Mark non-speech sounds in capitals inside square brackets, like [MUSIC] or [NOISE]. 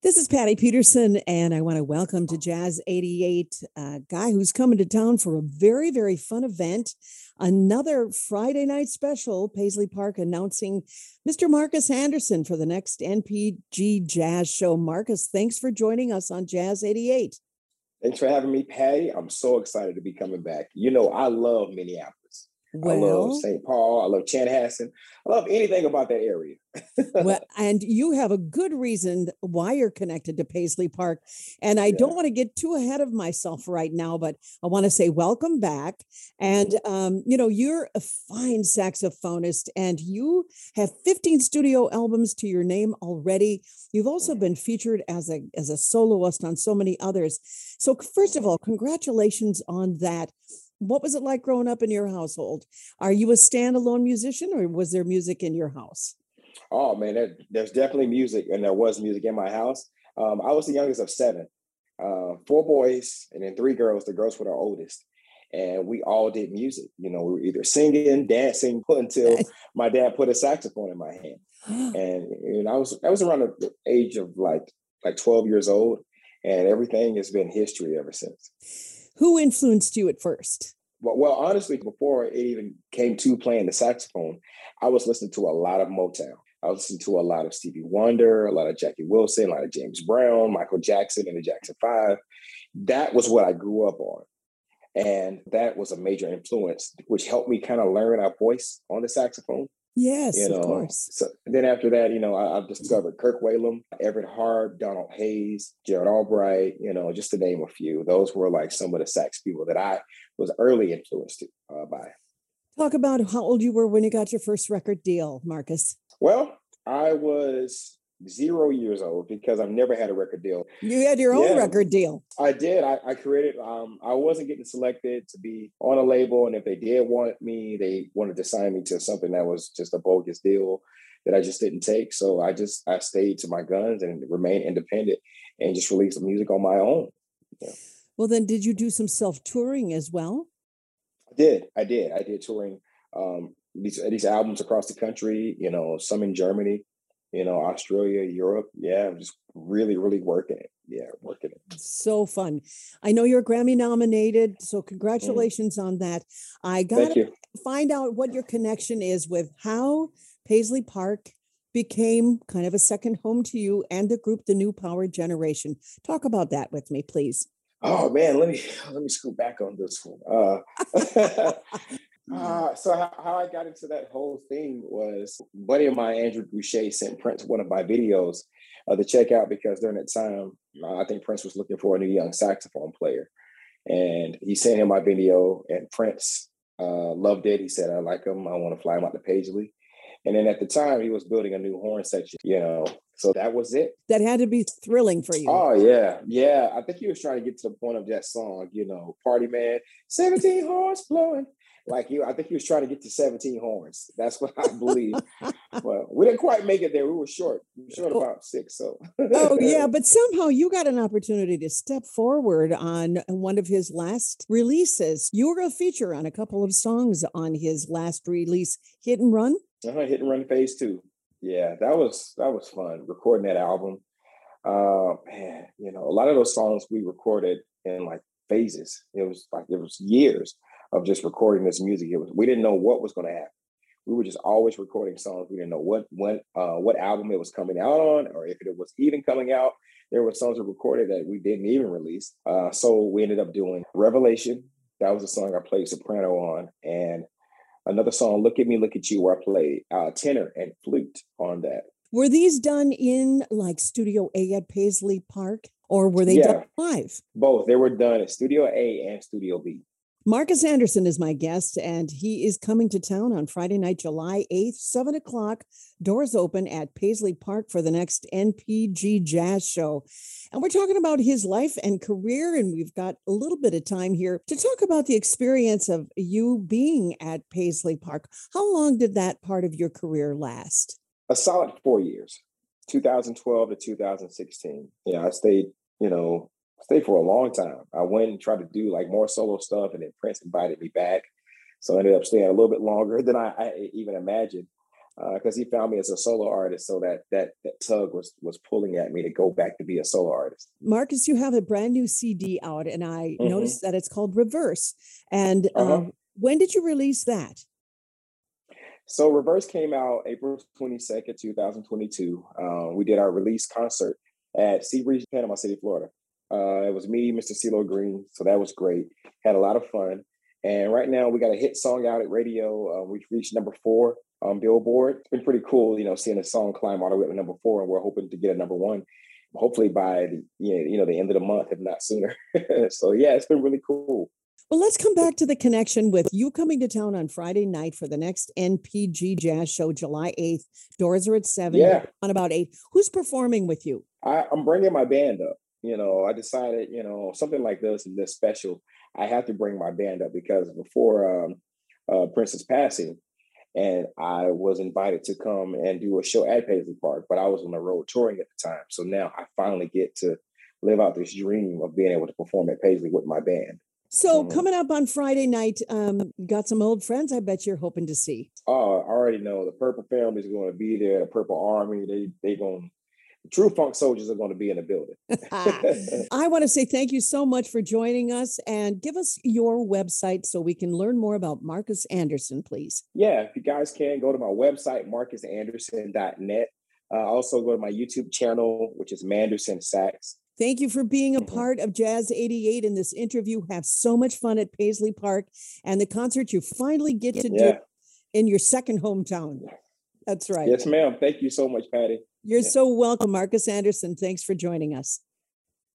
This is Patty Peterson, and I want to welcome to Jazz 88 a guy who's coming to town for a very, very fun event. Another Friday night special, Paisley Park announcing Mr. Marcus Anderson for the next NPG Jazz show. Marcus, thanks for joining us on Jazz 88. Thanks for having me, Patty. I'm so excited to be coming back. You know, I love Minneapolis. Well, I love St. Paul. I love Chanhassen. I love anything about that area. well, [LAUGHS] and you have a good reason why you're connected to Paisley Park. And I yeah. don't want to get too ahead of myself right now, but I want to say welcome back. And um, you know, you're a fine saxophonist, and you have 15 studio albums to your name already. You've also been featured as a as a soloist on so many others. So, first of all, congratulations on that what was it like growing up in your household? Are you a standalone musician or was there music in your house? Oh man, there, there's definitely music, and there was music in my house. Um, I was the youngest of seven, uh, four boys, and then three girls. The girls were the oldest, and we all did music. You know, we were either singing, dancing, [LAUGHS] until my dad put a saxophone in my hand, [GASPS] and, and I was I was around the age of like like 12 years old, and everything has been history ever since. Who influenced you at first? Well, well, honestly, before it even came to playing the saxophone, I was listening to a lot of Motown. I was listening to a lot of Stevie Wonder, a lot of Jackie Wilson, a lot of James Brown, Michael Jackson, and the Jackson Five. That was what I grew up on. And that was a major influence, which helped me kind of learn our voice on the saxophone. Yes, you know, of course. So then after that, you know, I, have discovered Kirk Whalum, Everette Harp, Donald Hayes, Gerald Albright, you know, just to name a few. Those were like some of the sax people that I was early influenced uh, by. Talk about how old you were when you got your first record deal, Marcus. Well, I was zero years old because I've never had a record deal. You had your own record deal. I did. I, I created. Um, I wasn't getting selected to be on a label, and if they did want me, they wanted to sign me to something that was just a bogus deal that I just didn't take. So I just I stayed to my guns and remained independent and just released the music on my own. Yeah. Well, then, did you do some self touring as well? I did. I did. I did touring. Um, these these albums across the country. You know, some in Germany, you know, Australia, Europe. Yeah, just really, really working it. Yeah, working it. So fun. I know you're Grammy nominated, so mm. congratulations mm. on that. I got to find out what your connection is with how Paisley Park became kind of a second home to you and the group The New Power Generation. Talk about that with me, please. Oh man, let me let me scoot back on this one. Uh, [LAUGHS] [LAUGHS] Uh, so how, how, I got into that whole thing was buddy of mine, Andrew Boucher, sent Prince one of my videos uh, to check out because during that time, uh, I think Prince was looking for a new young saxophone player, and he sent him my video, and Prince uh, loved it. He said, "I like him. I want to fly him out to Paisley." And then at the time, he was building a new horn section, you know. So that was it. That had to be thrilling for you. Oh yeah, yeah. I think he was trying to get to the point of that song, you know, "Party Man," seventeen horns blowing like you, I think he was trying to get to 17 horns. That's what I believe. [LAUGHS] well, we didn't quite make it there. We were short. We were short about six. So Oh yeah, [LAUGHS] but somehow you got an opportunity to step forward on one of his last releases. You were a feature on a couple of songs on his last release, Hit and Run. Uh-huh, Hit and Run Phase Two. Yeah, that was that was fun recording that album. Uh man, you know, a lot of those songs we recorded in like phases. It was like it was years of just recording this music. It was we didn't know what was going to happen. We were just always recording songs. We didn't know what what uh, what album it was coming out on, or if it was even coming out. There were songs we recorded that we didn't even release. Uh, so we ended up doing Revelation. That was a song I played soprano on, and another song, "Look at Me, Look at You," where I played uh, tenor and flute on that. Were these done in like Studio A at Paisley Park, or were they yeah, done live? Both. They were done at Studio A and Studio B. Marcus Anderson is my guest, and he is coming to town on Friday night, July 8th, 7 o'clock. Doors open at Paisley Park for the next NPG Jazz Show. And we're talking about his life and career, and we've got a little bit of time here to talk about the experience of you being at Paisley Park. How long did that part of your career last? A solid four years, 2012 to 2016. Yeah, I stayed, you know, stayed for a long time. I went and tried to do like more solo stuff, and then Prince invited me back. So I ended up staying a little bit longer than I, I even imagined. because uh, he found me as a solo artist. So that that that tug was was pulling at me to go back to be a solo artist. Marcus, you have a brand new CD out, and I mm-hmm. noticed that it's called Reverse. And uh-huh. um, when did you release that? So Reverse came out April 22nd, 2022. Uh, we did our release concert at Seabreeze, Panama City, Florida. Uh, it was me, Mr. CeeLo Green. So that was great. Had a lot of fun. And right now we got a hit song out at radio. Uh, we've reached number four on Billboard. It's been pretty cool, you know, seeing a song climb all the way up to number four, and we're hoping to get a number one, hopefully by the you know the end of the month, if not sooner. [LAUGHS] so yeah, it's been really cool. Well, let's come back to the connection with you coming to town on Friday night for the next NPG Jazz Show, July 8th. Doors are at 7, yeah. on about 8. Who's performing with you? I, I'm bringing my band up. You know, I decided, you know, something like this and this special, I have to bring my band up because before um, uh, Prince's passing, and I was invited to come and do a show at Paisley Park, but I was on the road touring at the time. So now I finally get to live out this dream of being able to perform at Paisley with my band. So mm-hmm. coming up on Friday night, um, got some old friends. I bet you're hoping to see. Oh, I already know the Purple family is going to be there. The Purple Army, they they going true funk soldiers are going to be in the building. [LAUGHS] I want to say thank you so much for joining us and give us your website so we can learn more about Marcus Anderson, please. Yeah, if you guys can go to my website, marcusanderson.net. Uh, also go to my YouTube channel, which is Manderson Sax. Thank you for being a mm-hmm. part of Jazz 88 in this interview. Have so much fun at Paisley Park and the concert you finally get to yeah. do in your second hometown. That's right. Yes, ma'am. Thank you so much, Patty. You're so welcome, Marcus Anderson. Thanks for joining us.